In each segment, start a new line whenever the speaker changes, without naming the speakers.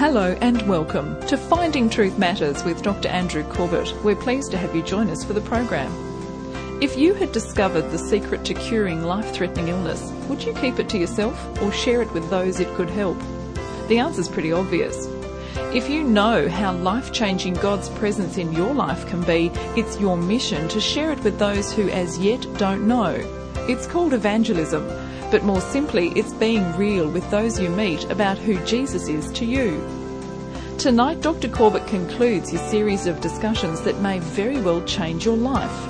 Hello and welcome to Finding Truth Matters with Dr. Andrew Corbett. We're pleased to have you join us for the program. If you had discovered the secret to curing life threatening illness, would you keep it to yourself or share it with those it could help? The answer's pretty obvious. If you know how life changing God's presence in your life can be, it's your mission to share it with those who as yet don't know. It's called evangelism, but more simply, it's being real with those you meet about who Jesus is to you. Tonight, Dr. Corbett concludes his series of discussions that may very well change your life.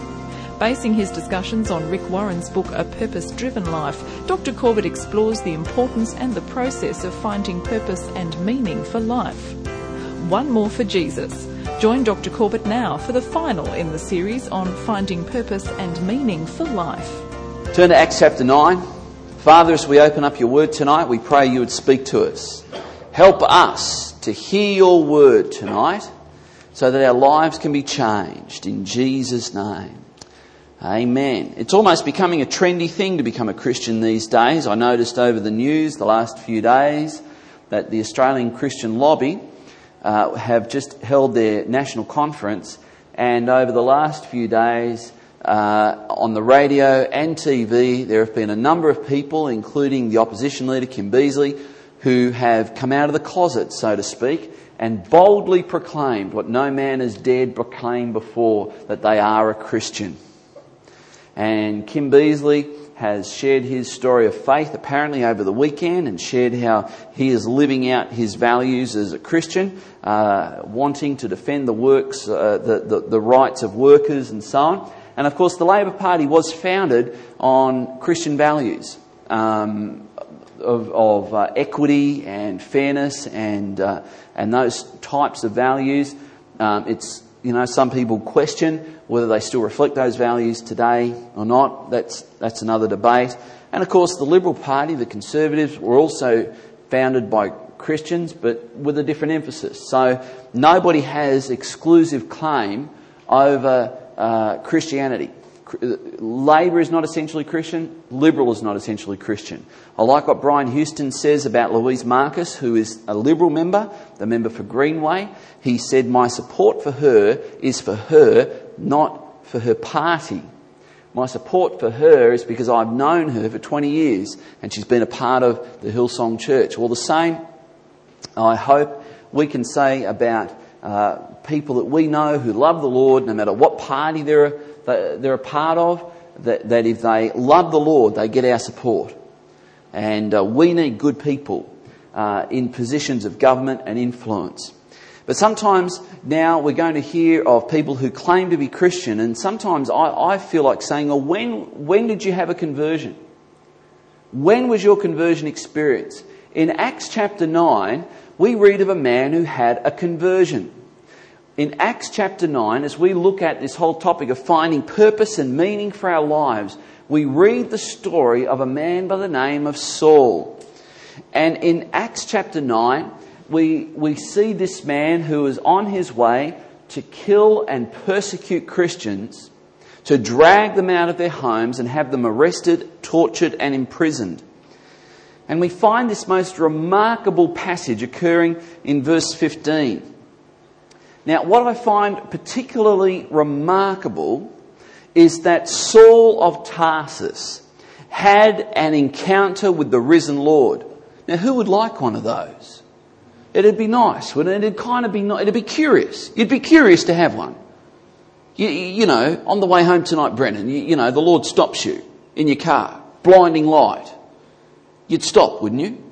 Basing his discussions on Rick Warren's book A Purpose Driven Life, Dr. Corbett explores the importance and the process of finding purpose and meaning for life. One more for Jesus. Join Dr. Corbett now for the final in the series on finding purpose and meaning for life.
Turn to Acts chapter 9. Father, as we open up your word tonight, we pray you would speak to us. Help us to hear your word tonight so that our lives can be changed in Jesus' name. Amen. It's almost becoming a trendy thing to become a Christian these days. I noticed over the news the last few days that the Australian Christian Lobby uh, have just held their national conference, and over the last few days, uh, on the radio and TV, there have been a number of people, including the opposition leader Kim Beazley, who have come out of the closet, so to speak, and boldly proclaimed what no man has dared proclaim before that they are a Christian. And Kim Beazley has shared his story of faith apparently over the weekend and shared how he is living out his values as a Christian, uh, wanting to defend the works, uh, the, the, the rights of workers and so on. And of course, the Labor Party was founded on Christian values um, of, of uh, equity and fairness and uh, and those types of values. Um, it's you know some people question whether they still reflect those values today or not, that's, that's another debate. And of course, the Liberal Party, the Conservatives, were also founded by Christians, but with a different emphasis. So nobody has exclusive claim over uh, Christianity. Labor is not essentially Christian, Liberal is not essentially Christian. I like what Brian Houston says about Louise Markus, who is a Liberal member, the member for Greenway. He said, My support for her is for her not for her party. My support for her is because I've known her for 20 years and she's been a part of the Hillsong Church. Well, the same, I hope, we can say about uh, people that we know who love the Lord, no matter what party they're, they're a part of, that, that if they love the Lord, they get our support. And uh, we need good people uh, in positions of government and influence. But sometimes now we're going to hear of people who claim to be Christian, and sometimes I, I feel like saying, "Oh, when, when did you have a conversion? When was your conversion experience? In Acts chapter 9, we read of a man who had a conversion. In Acts chapter 9, as we look at this whole topic of finding purpose and meaning for our lives, we read the story of a man by the name of Saul. And in Acts chapter 9, we, we see this man who is on his way to kill and persecute Christians, to drag them out of their homes and have them arrested, tortured, and imprisoned. And we find this most remarkable passage occurring in verse 15. Now, what I find particularly remarkable is that Saul of Tarsus had an encounter with the risen Lord. Now, who would like one of those? It'd be nice, wouldn't it? It'd kind of be nice. It'd be curious. You'd be curious to have one. You, you know, on the way home tonight, Brennan, you, you know, the Lord stops you in your car, blinding light. You'd stop, wouldn't you?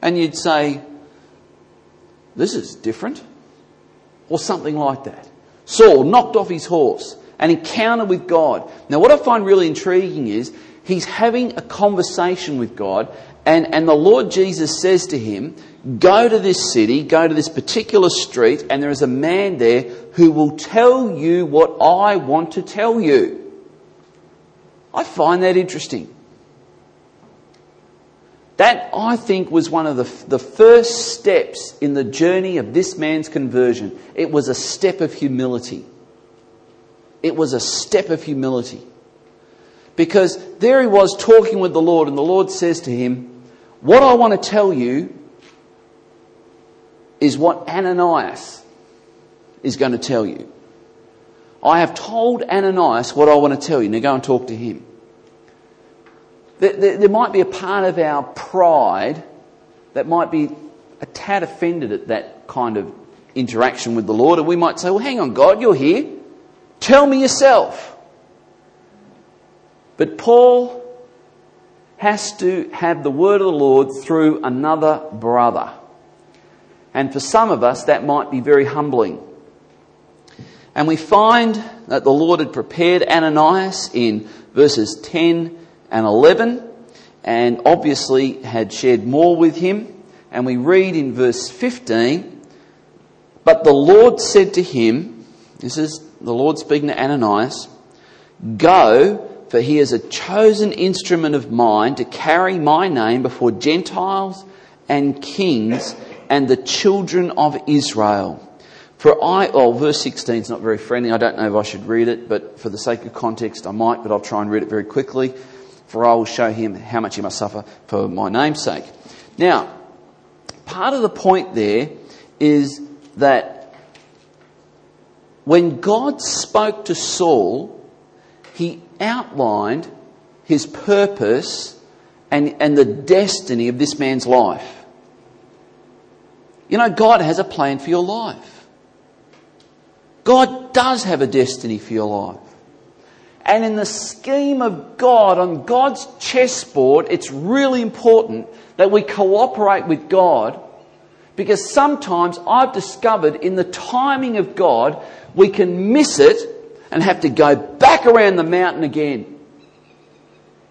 And you'd say, this is different. Or something like that. Saul knocked off his horse, an encounter with God. Now, what I find really intriguing is he's having a conversation with God, and, and the Lord Jesus says to him, Go to this city, go to this particular street, and there is a man there who will tell you what I want to tell you. I find that interesting. That, I think, was one of the, the first steps in the journey of this man's conversion. It was a step of humility. It was a step of humility. Because there he was talking with the Lord, and the Lord says to him, What I want to tell you is what Ananias is going to tell you. I have told Ananias what I want to tell you. Now go and talk to him. There, might be a part of our pride that might be a tad offended at that kind of interaction with the Lord, and we might say, Well, hang on, God, you're here. Tell me yourself. But Paul has to have the word of the Lord through another brother. And for some of us, that might be very humbling. And we find that the Lord had prepared Ananias in verses 10 and 11, and obviously had shared more with him. And we read in verse 15, But the Lord said to him, This is the Lord speaking to Ananias, Go, for he is a chosen instrument of mine to carry my name before Gentiles and kings and the children of Israel. For I, oh, verse 16 is not very friendly. I don't know if I should read it, but for the sake of context, I might, but I'll try and read it very quickly. For I will show him how much he must suffer for my name's sake. Now, part of the point there is that when God spoke to Saul, he outlined his purpose and, and the destiny of this man's life. You know, God has a plan for your life. God does have a destiny for your life. And in the scheme of God, on God's chessboard, it's really important that we cooperate with God because sometimes I've discovered in the timing of God, we can miss it and have to go back around the mountain again.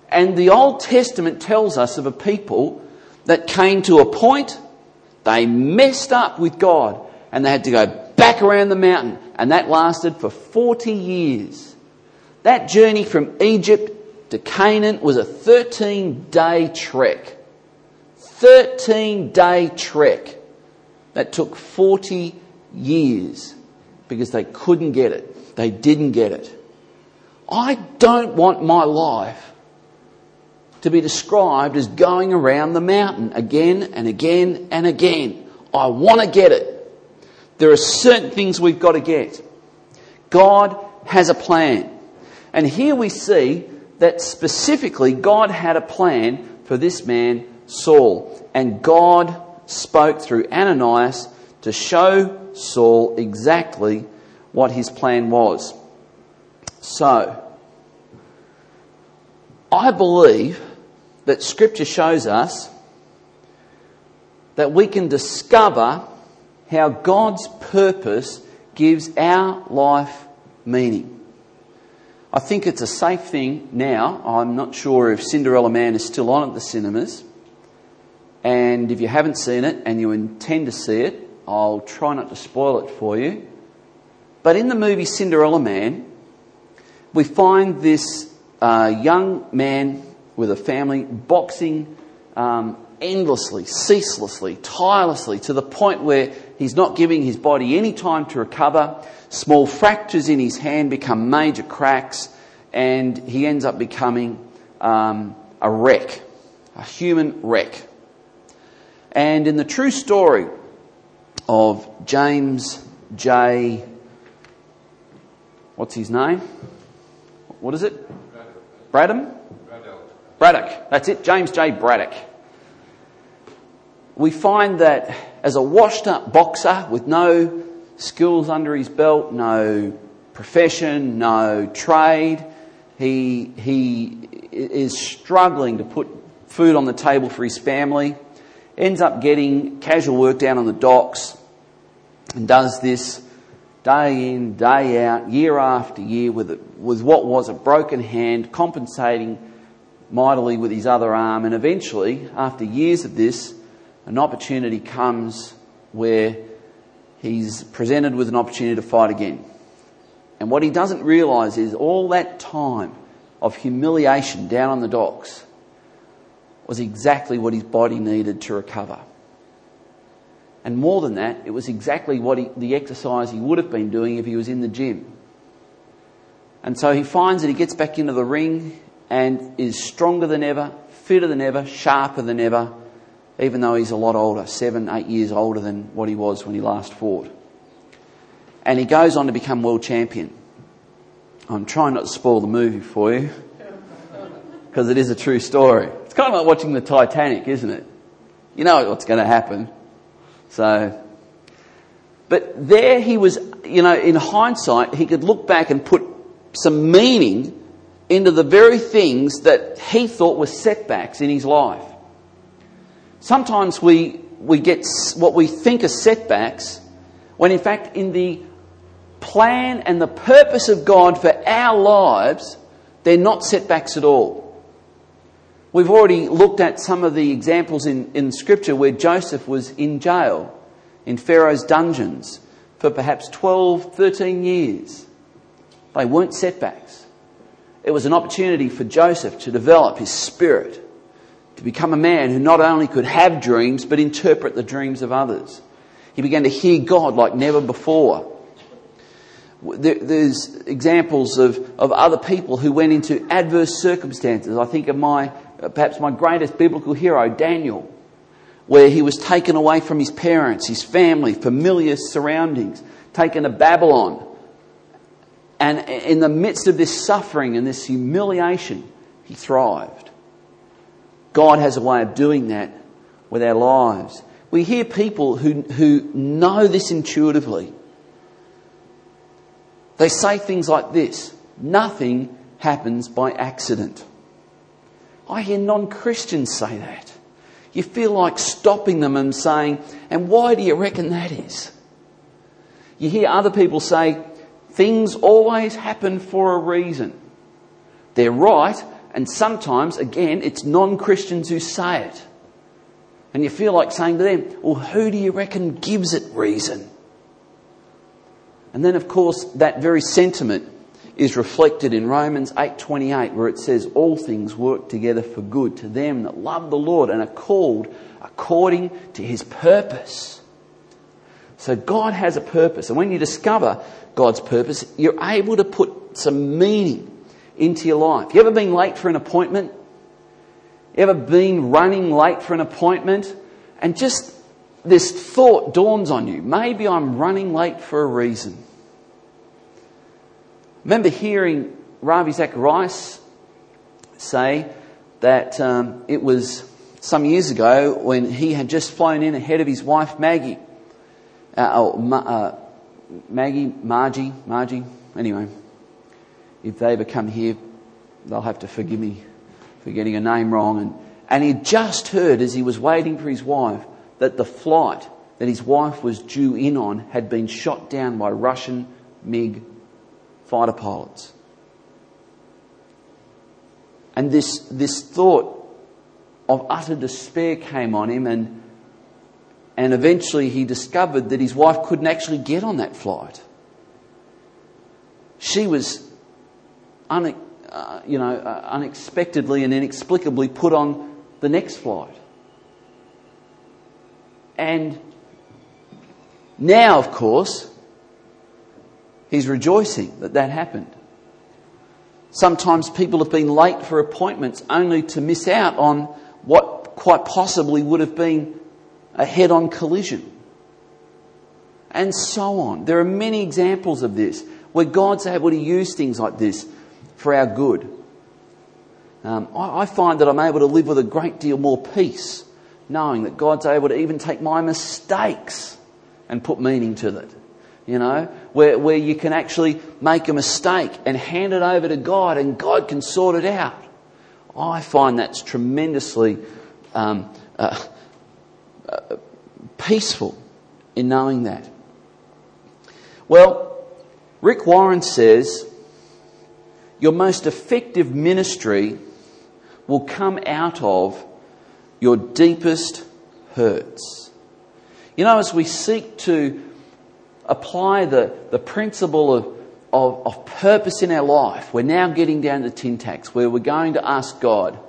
And the Old Testament tells us of a people that came to a point, they messed up with God, and they had to go back around the mountain, and that lasted for 40 years. That journey from Egypt to Canaan was a 13 day trek. 13 day trek that took 40 years because they couldn't get it. They didn't get it. I don't want my life to be described as going around the mountain again and again and again. I want to get it. There are certain things we've got to get. God has a plan. And here we see that specifically God had a plan for this man, Saul. And God spoke through Ananias to show Saul exactly what his plan was. So, I believe that Scripture shows us that we can discover how God's purpose gives our life meaning. I think it's a safe thing now. I'm not sure if Cinderella Man is still on at the cinemas. And if you haven't seen it and you intend to see it, I'll try not to spoil it for you. But in the movie Cinderella Man, we find this uh, young man with a family boxing um, endlessly, ceaselessly, tirelessly, to the point where he's not giving his body any time to recover. Small fractures in his hand become major cracks, and he ends up becoming um, a wreck, a human wreck. And in the true story of James J. What's his name? What is it? Bradham? Braddock. That's it, James J. Braddock we find that as a washed up boxer with no skills under his belt, no profession, no trade, he, he is struggling to put food on the table for his family, ends up getting casual work down on the docks, and does this day in, day out, year after year with, with what was a broken hand, compensating mightily with his other arm, and eventually, after years of this, an opportunity comes where he's presented with an opportunity to fight again. And what he doesn't realise is all that time of humiliation down on the docks was exactly what his body needed to recover. And more than that, it was exactly what he, the exercise he would have been doing if he was in the gym. And so he finds that he gets back into the ring and is stronger than ever, fitter than ever, sharper than ever, even though he's a lot older, seven, eight years older than what he was when he last fought. And he goes on to become world champion. I'm trying not to spoil the movie for you, because it is a true story. It's kind of like watching the Titanic, isn't it? You know what's going to happen. So, but there he was, you know, in hindsight, he could look back and put some meaning into the very things that he thought were setbacks in his life. Sometimes we, we get what we think are setbacks when in fact in the plan and the purpose of God for our lives, they're not setbacks at all. We've already looked at some of the examples in, in Scripture where Joseph was in jail, in Pharaoh's dungeons, for perhaps 12, 13 years. They weren't setbacks. It was an opportunity for Joseph to develop his spirit, to become a man who not only could have dreams, but interpret the dreams of others. He began to hear God like never before. There's examples of, of other people who went into adverse circumstances. I think of my uh, perhaps my greatest biblical hero, Daniel, where he was taken away from his parents, his family, familiar surroundings, taken to Babylon. And in the midst of this suffering and this humiliation, he thrived. God has a way of doing that with our lives. We hear people who, who know this intuitively. They say things like this Nothing happens by accident. I hear non Christians say that. You feel like stopping them and saying, and why do you reckon that is? You hear other people say, things always happen for a reason. They're right, and sometimes, again, it's non Christians who say it. And you feel like saying to them, well, who do you reckon gives it reason? And then, of course, that very sentiment is reflected in Romans 8:28 where it says all things work together for good to them that love the Lord and are called according to his purpose. So God has a purpose and when you discover God's purpose you're able to put some meaning into your life. You ever been late for an appointment? You ever been running late for an appointment and just this thought dawns on you, maybe I'm running late for a reason remember hearing Ravi Zacharias say that um, it was some years ago when he had just flown in ahead of his wife Maggie. Uh, oh, Ma- uh, Maggie, Margie, Margie, anyway. If they ever come here, they'll have to forgive me for getting a name wrong. And, and he just heard as he was waiting for his wife that the flight that his wife was due in on had been shot down by Russian MiG fighter pilots. And this, this thought of utter despair came on him, and, and eventually he discovered that his wife couldn't actually get on that flight. She was uh, you know, uh, unexpectedly and inexplicably put on the next flight. And now, of course, He's rejoicing that that happened. Sometimes people have been late for appointments only to miss out on what quite possibly would have been a head on collision. And so on. There are many examples of this where God's able to use things like this for our good. Um, I, I find that I'm able to live with a great deal more peace, knowing that God's able to even take my mistakes and put meaning to it you know, where, where you can actually make a mistake and hand it over to God and God can sort it out. I find that's tremendously um, uh, uh, peaceful in knowing that. Well, Rick Warren says your most effective ministry will come out of your deepest hurts. You know, as we seek to apply the, the principle of, of, of purpose in our life, we're now getting down to tin where we're going to ask God,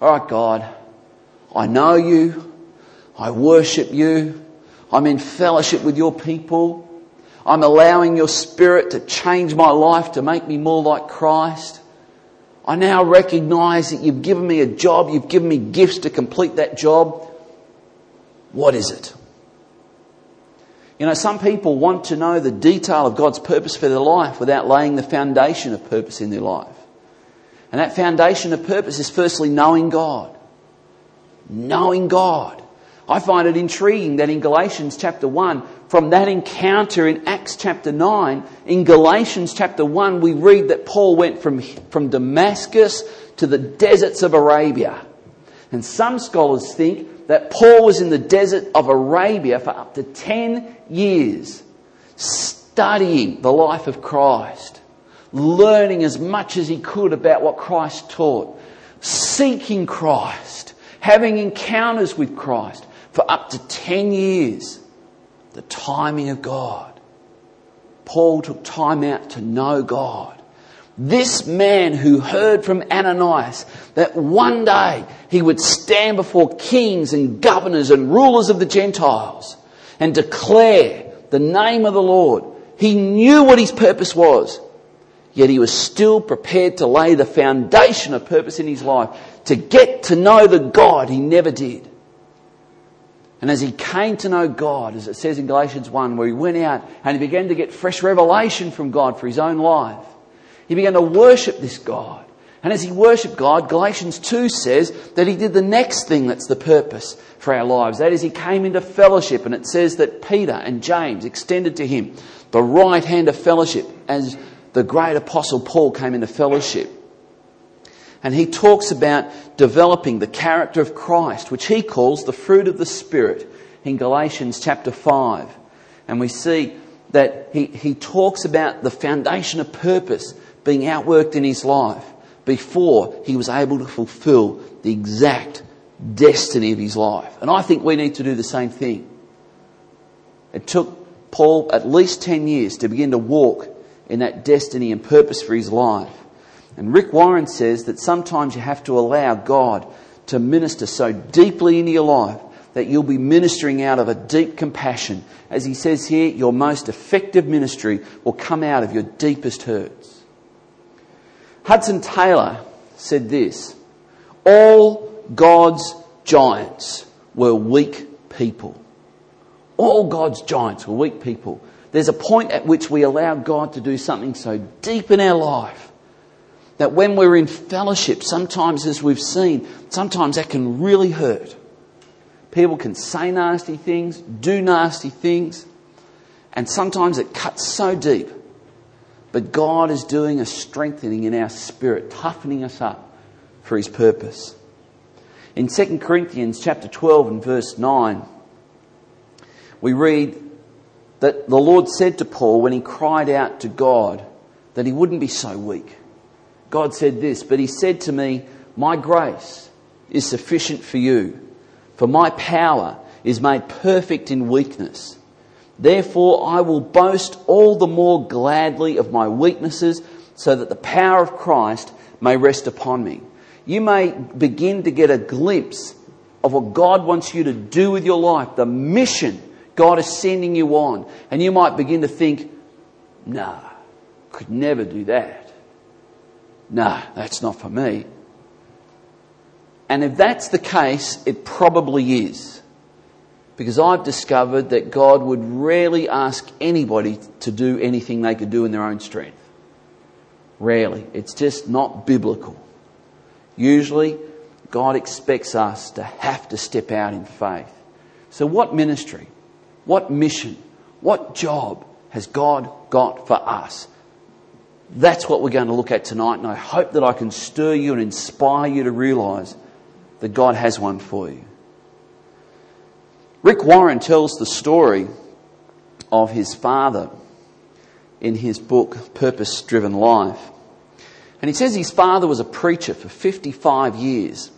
all right, God, I know you. I worship you. I'm in fellowship with your people. I'm allowing your spirit to change my life to make me more like Christ. I now recognize that you've given me a job. You've given me gifts to complete that job. What is it? You know, some people want to know the detail of God's purpose for their life without laying the foundation of purpose in their life. And that foundation of purpose is firstly knowing God. Knowing God. I find it intriguing that in Galatians chapter 1, from that encounter in Acts chapter 9, in Galatians chapter 1, we read that Paul went from, from Damascus to the deserts of Arabia. And some scholars think that Paul was in the desert of Arabia for up to 10 years, studying the life of Christ, learning as much as he could about what Christ taught, seeking Christ, having encounters with Christ for up to 10 years. The timing of God. Paul took time out to know God. This man who heard from Ananias that one day he would stand before kings and governors and rulers of the Gentiles and declare the name of the Lord. He knew what his purpose was, yet he was still prepared to lay the foundation of purpose in his life to get to know the God he never did. And as he came to know God, as it says in Galatians 1, where he went out and he began to get fresh revelation from God for his own life, he began to worship this God. And as he worshipped God, Galatians 2 says that he did the next thing that's the purpose for our lives. That is, he came into fellowship, and it says that Peter and James extended to him the right hand of fellowship as the great apostle Paul came into fellowship. And he talks about developing the character of Christ, which he calls the fruit of the Spirit in Galatians chapter 5. And we see that he, he talks about the foundation of purpose being outworked in his life before he was able to fulfill the exact destiny of his life. And I think we need to do the same thing. It took Paul at least 10 years to begin to walk in that destiny and purpose for his life. And Rick Warren says that sometimes you have to allow God to minister so deeply into your life that you'll be ministering out of a deep compassion. As he says here, your most effective ministry will come out of your deepest hurts. Hudson Taylor said this All God's giants were weak people. All God's giants were weak people. There's a point at which we allow God to do something so deep in our life that when we're in fellowship, sometimes as we've seen, sometimes that can really hurt. People can say nasty things, do nasty things, and sometimes it cuts so deep. But God is doing a strengthening in our spirit, toughening us up for His purpose. In 2 Corinthians chapter 12 and verse 9, we read that the Lord said to Paul when he cried out to God that he wouldn't be so weak. God said this, but he said to me, My grace is sufficient for you, for my power is made perfect in weakness. Therefore, I will boast all the more gladly of my weaknesses, so that the power of Christ may rest upon me. You may begin to get a glimpse of what God wants you to do with your life, the mission God is sending you on. And you might begin to think, nah, could never do that no, that's not for me. And if that's the case, it probably is. Because I've discovered that God would rarely ask anybody to do anything they could do in their own strength. Rarely. It's just not biblical. Usually, God expects us to have to step out in faith. So, what ministry, what mission, what job has God got for us? That's what we're going to look at tonight, and I hope that I can stir you and inspire you to realise that God has one for you. Rick Warren tells the story of his father in his book, Purpose Driven Life. And he says his father was a preacher for 55 years.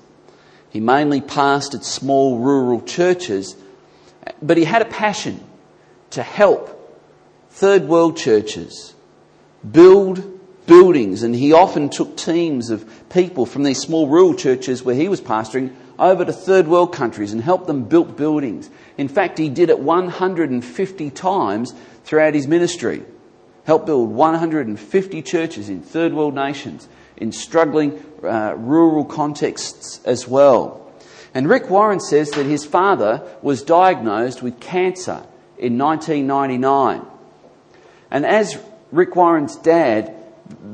He mainly pastored small rural churches, but he had a passion to help third world churches build buildings, and he often took teams of people from these small rural churches where he was pastoring over to third world countries and helped them build buildings. In fact, he did it 150 times throughout his ministry. Helped build 150 churches in third world nations, in struggling uh, rural contexts as well. And Rick Warren says that his father was diagnosed with cancer in 1999. And as Rick Warren's dad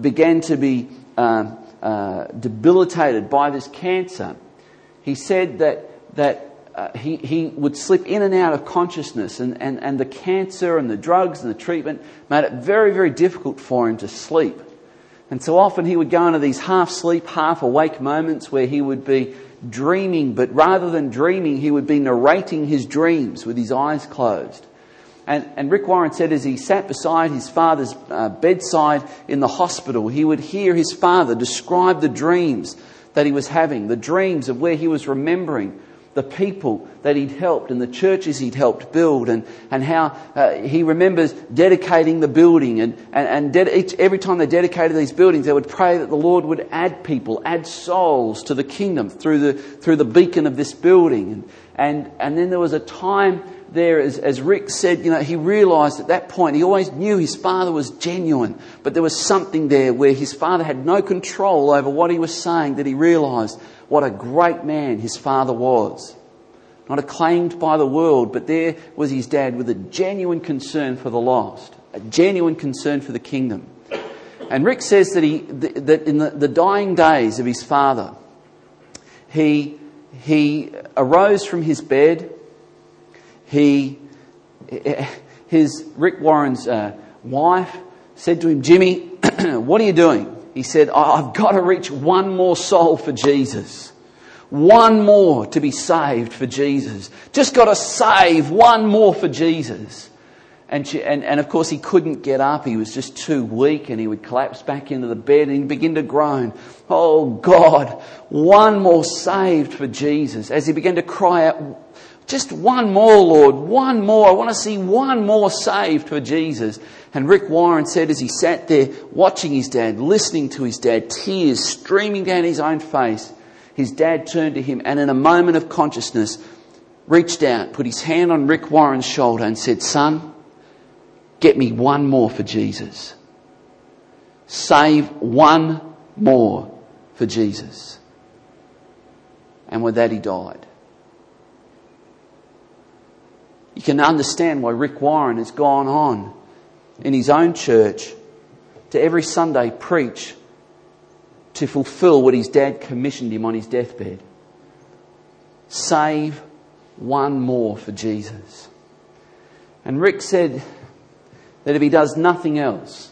began to be um, uh, debilitated by this cancer, he said that, that uh, he, he would slip in and out of consciousness, and, and, and the cancer and the drugs and the treatment made it very, very difficult for him to sleep. And so often he would go into these half sleep, half awake moments where he would be dreaming, but rather than dreaming, he would be narrating his dreams with his eyes closed. And, and Rick Warren said as he sat beside his father's uh, bedside in the hospital, he would hear his father describe the dreams that he was having, the dreams of where he was remembering the people that he'd helped and the churches he'd helped build and, and how uh, he remembers dedicating the building and, and, and ded- each, every time they dedicated these buildings they would pray that the Lord would add people, add souls to the kingdom through the, through the beacon of this building. And, and, and then there was a time there, as, as Rick said, you know, he realised at that point, he always knew his father was genuine, but there was something there where his father had no control over what he was saying that he realised what a great man his father was. Not acclaimed by the world, but there was his dad with a genuine concern for the lost, a genuine concern for the kingdom. And Rick says that, he, that in the dying days of his father, he, he arose from his bed he, his, Rick Warren's uh, wife said to him, Jimmy, what are you doing? He said, I've got to reach one more soul for Jesus. One more to be saved for Jesus. Just got to save one more for Jesus. And, she, and, and of course, he couldn't get up. He was just too weak and he would collapse back into the bed and he'd begin to groan. Oh God, one more saved for Jesus. As he began to cry out, just one more, Lord, one more. I want to see one more saved for Jesus. And Rick Warren said as he sat there watching his dad, listening to his dad, tears streaming down his own face, his dad turned to him and in a moment of consciousness reached out, put his hand on Rick Warren's shoulder and said, Son, get me one more for Jesus. Save one more for Jesus. And with that, he died. You can understand why Rick Warren has gone on in his own church to every Sunday preach to fulfill what his dad commissioned him on his deathbed. Save one more for Jesus. And Rick said that if he does nothing else,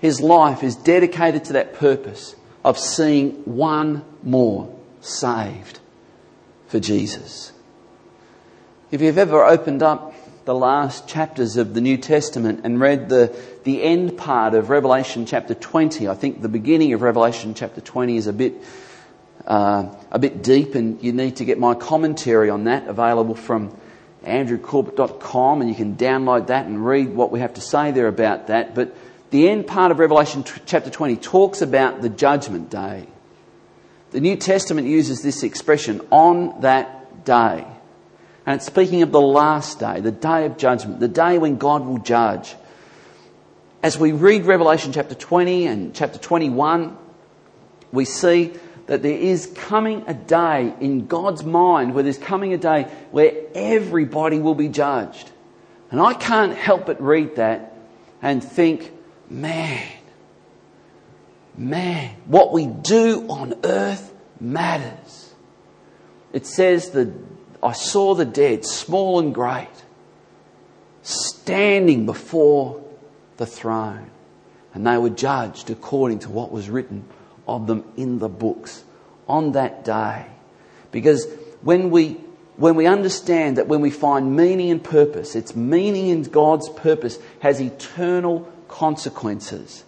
his life is dedicated to that purpose of seeing one more saved for Jesus. If you've ever opened up the last chapters of the New Testament and read the, the end part of Revelation chapter 20, I think the beginning of Revelation chapter 20 is a bit, uh, a bit deep, and you need to get my commentary on that available from andrewcorbett.com, and you can download that and read what we have to say there about that. But the end part of Revelation t- chapter 20 talks about the judgment day. The New Testament uses this expression, on that day. And it's speaking of the last day, the day of judgment, the day when God will judge. As we read Revelation chapter 20 and chapter 21, we see that there is coming a day in God's mind where there's coming a day where everybody will be judged. And I can't help but read that and think, man, man, what we do on earth matters. It says the I saw the dead, small and great, standing before the throne, and they were judged according to what was written of them in the books on that day. Because when we when we understand that when we find meaning and purpose, its meaning in God's purpose has eternal consequences.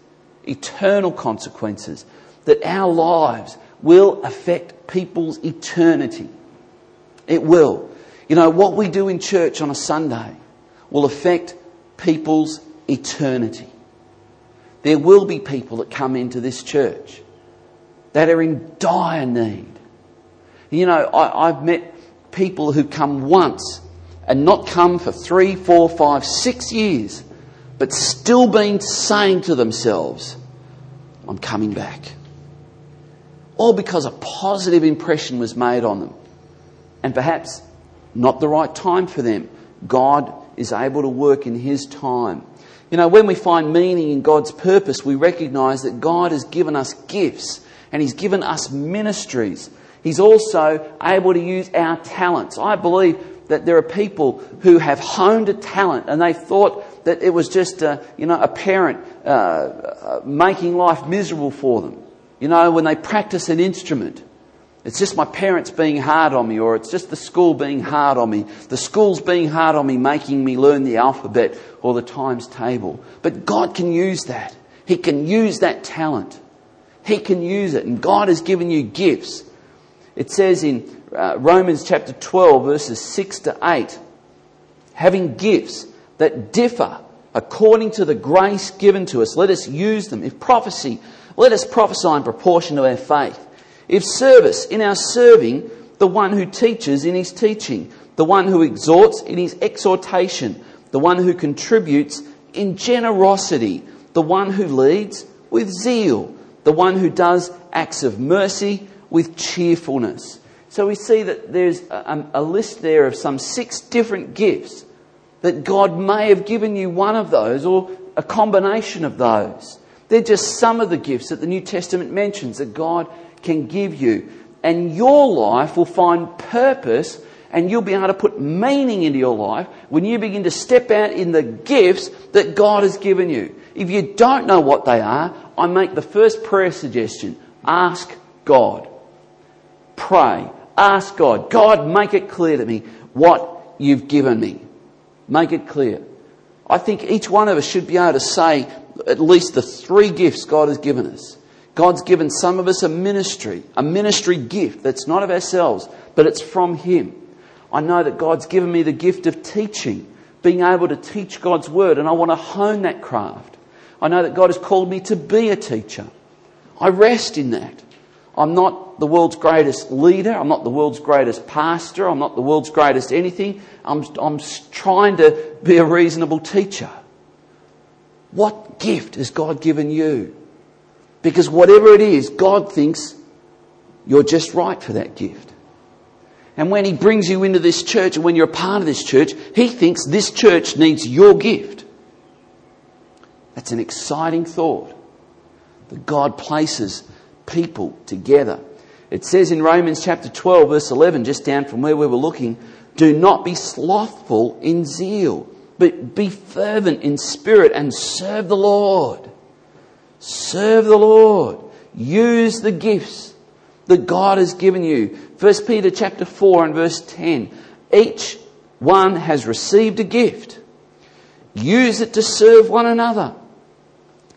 Eternal consequences. That our lives will affect people's eternity. It will. You know, what we do in church on a Sunday will affect people's eternity. There will be people that come into this church that are in dire need. You know, I, have met people who come once and not come for three, four, five, six years, but still been saying to themselves, I'm coming back. all because a positive impression was made on them. And perhaps not the right time for them. God is able to work in His time. You know, when we find meaning in God's purpose, we recognize that God has given us gifts and He's given us ministries. He's also able to use our talents. I believe that there are people who have honed a talent and they thought that it was just, a, you know, a parent uh, uh, making life miserable for them. You know, when they practice an instrument, it's just my parents being hard on me, or it's just the school being hard on me. The school's being hard on me, making me learn the alphabet or the times table. But God can use that. He can use that talent. He can use it. And God has given you gifts. It says in uh, Romans chapter 12, verses 6 to 8, having gifts that differ according to the grace given to us, let us use them. If prophecy, let us prophesy in proportion to our faith. If service, in our serving, the one who teaches in his teaching, the one who exhorts in his exhortation, the one who contributes in generosity, the one who leads with zeal, the one who does acts of mercy with cheerfulness. So we see that there's a, a, list there of some six different gifts that God may have given you one of those or a combination of those. They're just some of the gifts that the New Testament mentions that God can give you. And your life will find purpose and you'll be able to put meaning into your life when you begin to step out in the gifts that God has given you. If you don't know what they are, I make the first prayer suggestion. Ask God. Pray. Ask God. God, make it clear to me what you've given me. Make it clear. I think each one of us should be able to say at least the three gifts God has given us. God's given some of us a ministry, a ministry gift that's not of ourselves, but it's from Him. I know that God's given me the gift of teaching, being able to teach God's Word, and I want to hone that craft. I know that God has called me to be a teacher. I rest in that. I'm not the world's greatest leader. I'm not the world's greatest pastor. I'm not the world's greatest anything. I'm, I'm trying to be a reasonable teacher. What gift has God given you? Because whatever it is, God thinks you're just right for that gift. And when He brings you into this church, and when you're a part of this church, He thinks this church needs your gift. That's an exciting thought that God places people together. It says in Romans chapter 12, verse 11, just down from where we were looking, do not be slothful in zeal, but be fervent in spirit and serve the Lord. Serve the Lord. Use the gifts that God has given you. 1 Peter chapter 4 and verse 10. Each one has received a gift. Use it to serve one another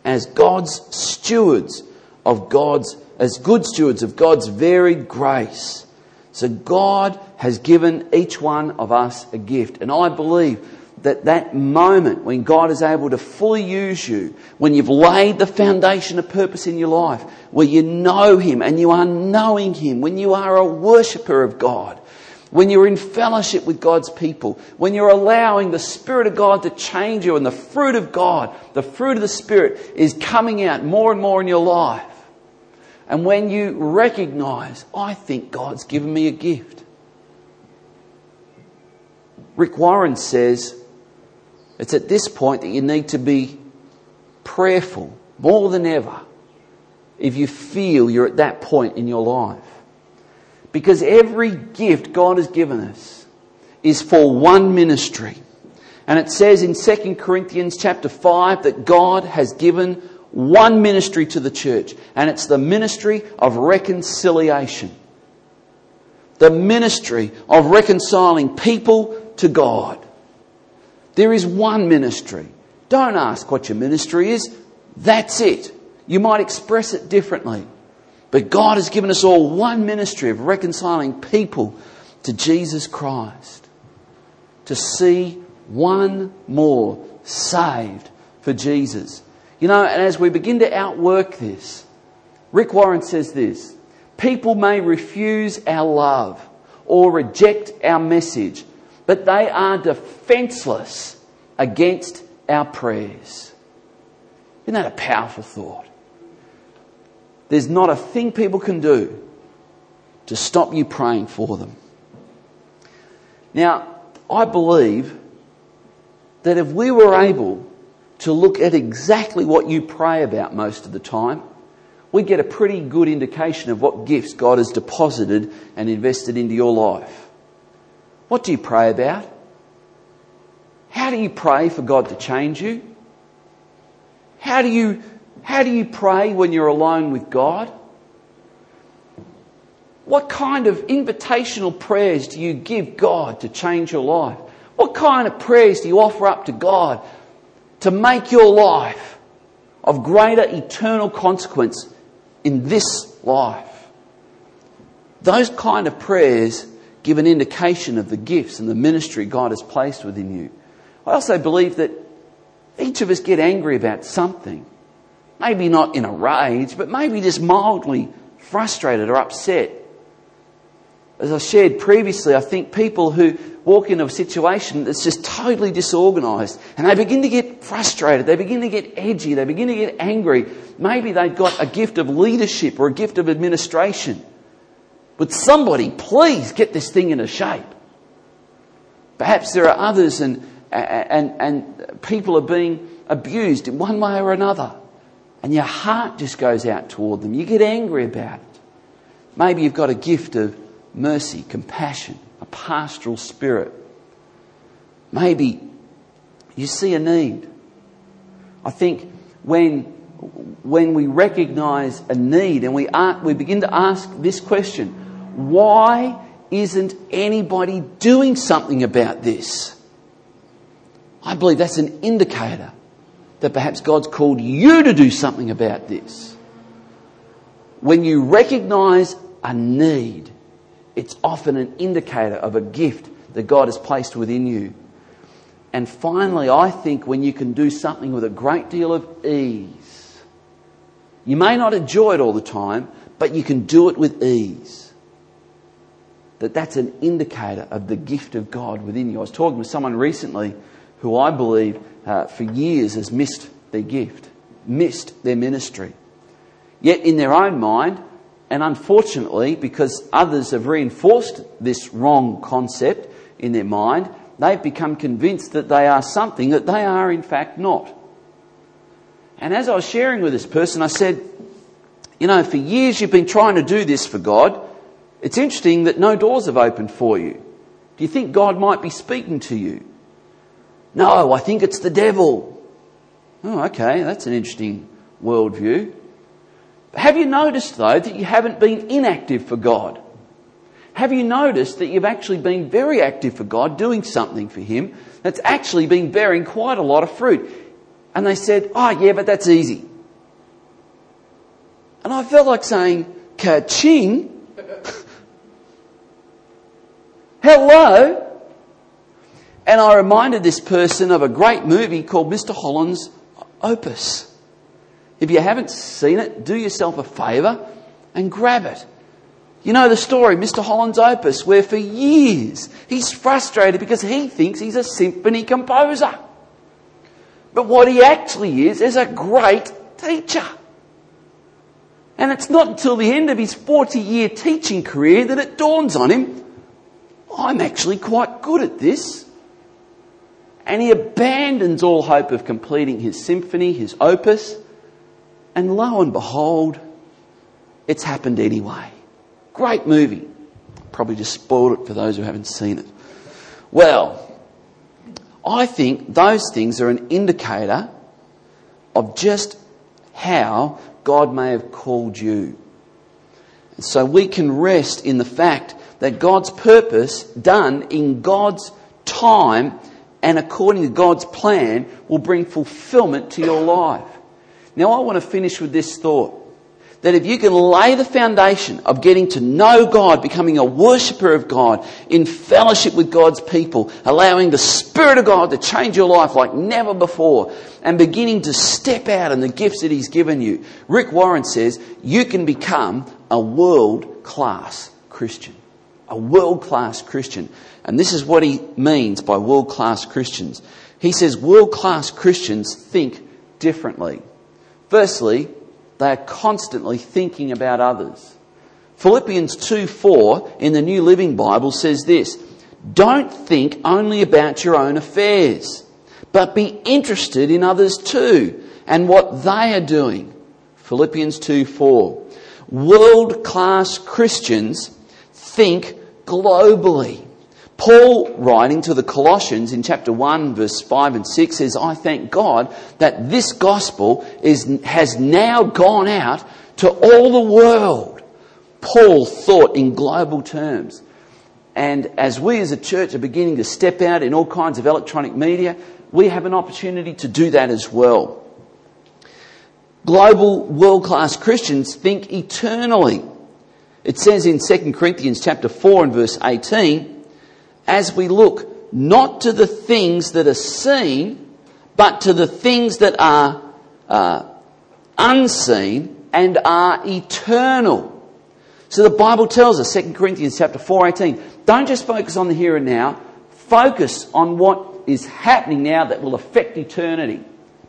as God's stewards of God's, as good stewards of God's varied grace. So God has given each one of us a gift. And I believe that that moment when God is able to fully use you, when you've laid the foundation of purpose in your life, where you know Him and you are knowing Him, when you are a worshipper of God, when you're in fellowship with God's people, when you're allowing the Spirit of God to change you and the fruit of God, the fruit of the Spirit is coming out more and more in your life. And when you recognize, I think God's given me a gift. Rick Warren says, it's at this point that you need to be prayerful more than ever if you feel you're at that point in your life. Because every gift God has given us is for one ministry. And it says in 2 Corinthians chapter 5 that God has given one ministry to the church, and it's the ministry of reconciliation. The ministry of reconciling people to God. There is one ministry. Don't ask what your ministry is. That's it. You might express it differently. But God has given us all one ministry of reconciling people to Jesus Christ. To see one more saved for Jesus. You know, and as we begin to outwork this, Rick Warren says this People may refuse our love or reject our message, but they are defenseless against our prayers. Isn't that a powerful thought? there's not a thing people can do to stop you praying for them. Now, I believe that if we were able to look at exactly what you pray about most of the time, we get a pretty good indication of what gifts God has deposited and invested into your life. What do you pray about? How do you pray for God to change you? How do you, how do you pray when you're alone with God? What kind of invitational prayers do you give God to change your life? What kind of prayers do you offer up to God to make your life of greater eternal consequence in this life? Those kind of prayers give an indication of the gifts and the ministry God has placed within you. I also believe that each of us get angry about something. Maybe not in a rage, but maybe just mildly frustrated or upset as I shared previously, I think people who walk into a situation that's just totally disorganised and they begin to get frustrated, they begin to get edgy, they begin to get angry. Maybe they've got a gift of leadership or a gift of administration. Would somebody please get this thing into shape? Perhaps there are others and, and, and people are being abused in one way or another. And your heart just goes out toward them. You get angry about it. Maybe you've got a gift of mercy, compassion, a pastoral spirit. Maybe you see a need. I think when, when we recognize a need and we, are, we begin to ask this question why isn't anybody doing something about this? I believe that's an indicator that perhaps God's called you to do something about this. When you recognize a need, it's often an indicator of a gift that God has placed within you. And finally, I think when you can do something with a great deal of ease, you may not enjoy it all the time, but you can do it with ease. That that's an indicator of the gift of God within you. I was talking with someone recently who I believe uh, for years has missed their gift, missed their ministry. Yet in their own mind, and unfortunately, because others have reinforced this wrong concept in their mind, they've become convinced that they are something that they are in fact not. And as I was sharing with this person, I said, You know, for years you've been trying to do this for God. It's interesting that no doors have opened for you. Do you think God might be speaking to you? No, I think it's the devil. Oh, okay, that's an interesting worldview. Have you noticed, though, that you haven't been inactive for God? Have you noticed that you've actually been very active for God, doing something for Him that's actually been bearing quite a lot of fruit? And they said, Oh, yeah, but that's easy. And I felt like saying, Ka-ching! Hello! And I reminded this person of a great movie called Mr. Holland's Opus. If you haven't seen it, do yourself a favour and grab it. You know the story, Mr. Holland's Opus, where for years he's frustrated because he thinks he's a symphony composer. But what he actually is, is a great teacher. And it's not until the end of his 40 year teaching career that it dawns on him I'm actually quite good at this. And he abandons all hope of completing his symphony, his opus, and lo and behold, it's happened anyway. Great movie. Probably just spoiled it for those who haven't seen it. Well, I think those things are an indicator of just how God may have called you. So we can rest in the fact that God's purpose, done in God's time and according to God's plan, will bring fulfillment to your life. Now, I want to finish with this thought that if you can lay the foundation of getting to know God, becoming a worshipper of God, in fellowship with God's people, allowing the Spirit of God to change your life like never before, and beginning to step out in the gifts that He's given you, Rick Warren says you can become a world class Christian. A world class Christian. And this is what he means by world class Christians. He says world class Christians think differently. Firstly, They are constantly thinking about others. Philippians 2 4 in the New Living Bible says this Don't think only about your own affairs, but be interested in others too and what they are doing. Philippians 2 4. World class Christians think globally. Paul, writing to the Colossians in chapter 1, verse 5 and 6, says, I thank God that this gospel is, has now gone out to all the world. Paul thought in global terms. And as we as a church are beginning to step out in all kinds of electronic media, we have an opportunity to do that as well. Global world class Christians think eternally. It says in 2 Corinthians chapter 4 and verse 18, as we look not to the things that are seen, but to the things that are uh, unseen and are eternal. So the Bible tells us, 2 Corinthians chapter 4:18, don't just focus on the here and now, focus on what is happening now that will affect eternity.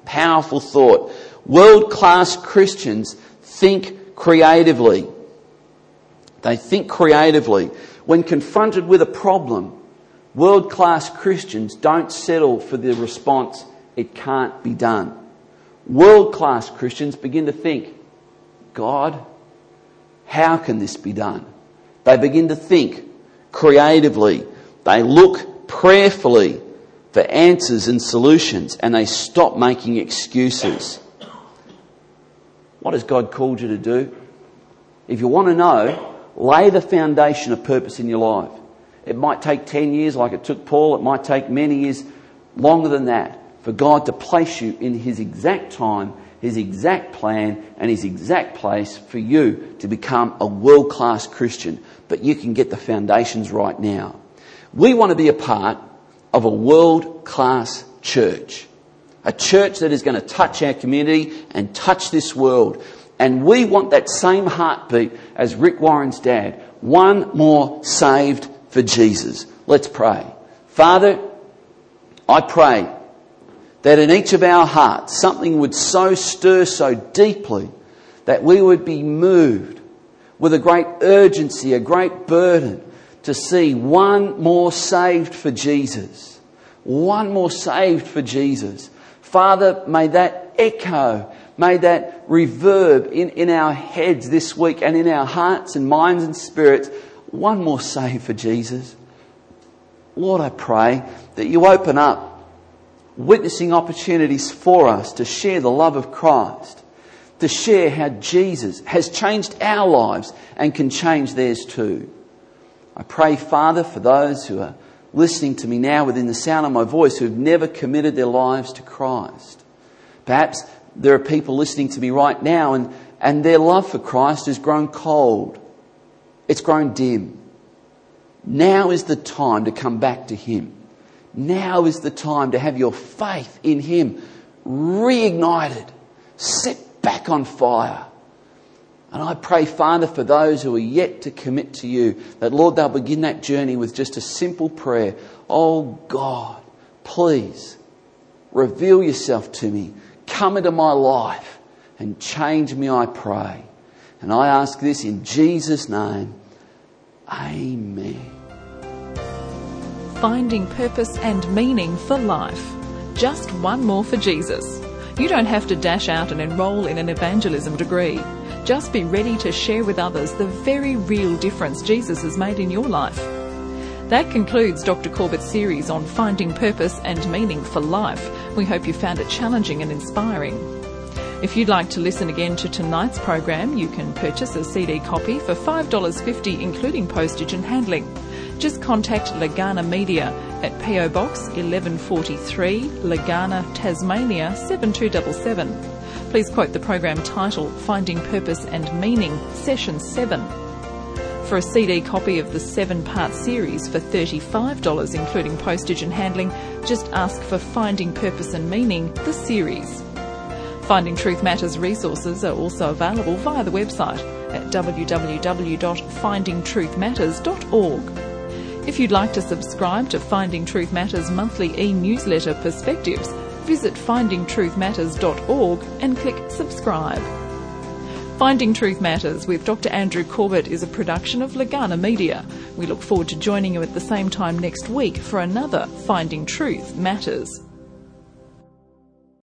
Powerful thought. World class Christians think creatively. They think creatively. When confronted with a problem, world class Christians don't settle for the response, it can't be done. World class Christians begin to think, God, how can this be done? They begin to think creatively. They look prayerfully for answers and solutions and they stop making excuses. What has God called you to do? If you want to know, lay the foundation of purpose in your life. It might take 10 years like it took Paul. It might take many years longer than that for God to place you in His exact time, His exact plan, and His exact place for you to become a world class Christian. But you can get the foundations right now. We want to be a part of a world class church. A church that is going to touch our community and touch this world. And we want that same heartbeat as Rick Warren's dad. One more saved for Jesus. Let's pray. Father, I pray that in each of our hearts something would so stir so deeply that we would be moved with a great urgency, a great burden to see one more saved for Jesus. One more saved for Jesus. Father, may that echo, may that reverb in, in our heads this week and in our hearts and minds and spirits. One more save for Jesus. Lord, I pray that you open up witnessing opportunities for us to share the love of Christ, to share how Jesus has changed our lives and can change theirs too. I pray, Father, for those who are listening to me now within the sound of my voice who have never committed their lives to Christ. Perhaps there are people listening to me right now and, and their love for Christ has grown cold. It's grown dim. Now is the time to come back to Him. Now is the time to have your faith in Him reignited, set back on fire. And I pray, Father, for those who are yet to commit to you, that, Lord, they'll begin that journey with just a simple prayer. Oh God, please reveal yourself to me. Come into my life and change me, I pray. And I ask this in Jesus' name. Amen.
Finding purpose and meaning for life. Just one more for Jesus. You don't have to dash out and enroll in an evangelism degree. Just be ready to share with others the very real difference Jesus has made in your life. That concludes Dr. Corbett's series on finding purpose and meaning for life. We hope you found it challenging and inspiring. If you'd like to listen again to tonight's program, you can purchase a CD copy for $5.50 including postage and handling. Just contact Legana Media at PO Box 1143, Legana, Tasmania 7277 please quote the program title Finding Purpose and Meaning, Session 7. For a CD copy of the seven part series for $35, including postage and handling, just ask for Finding Purpose and Meaning, the series. Finding Truth Matters resources are also available via the website at www.findingtruthmatters.org. If you'd like to subscribe to Finding Truth Matters monthly e newsletter Perspectives, visit findingtruthmatters.org and click subscribe. Finding Truth Matters with Dr. Andrew Corbett is a production of Legana Media. We look forward to joining you at the same time next week for another Finding Truth Matters.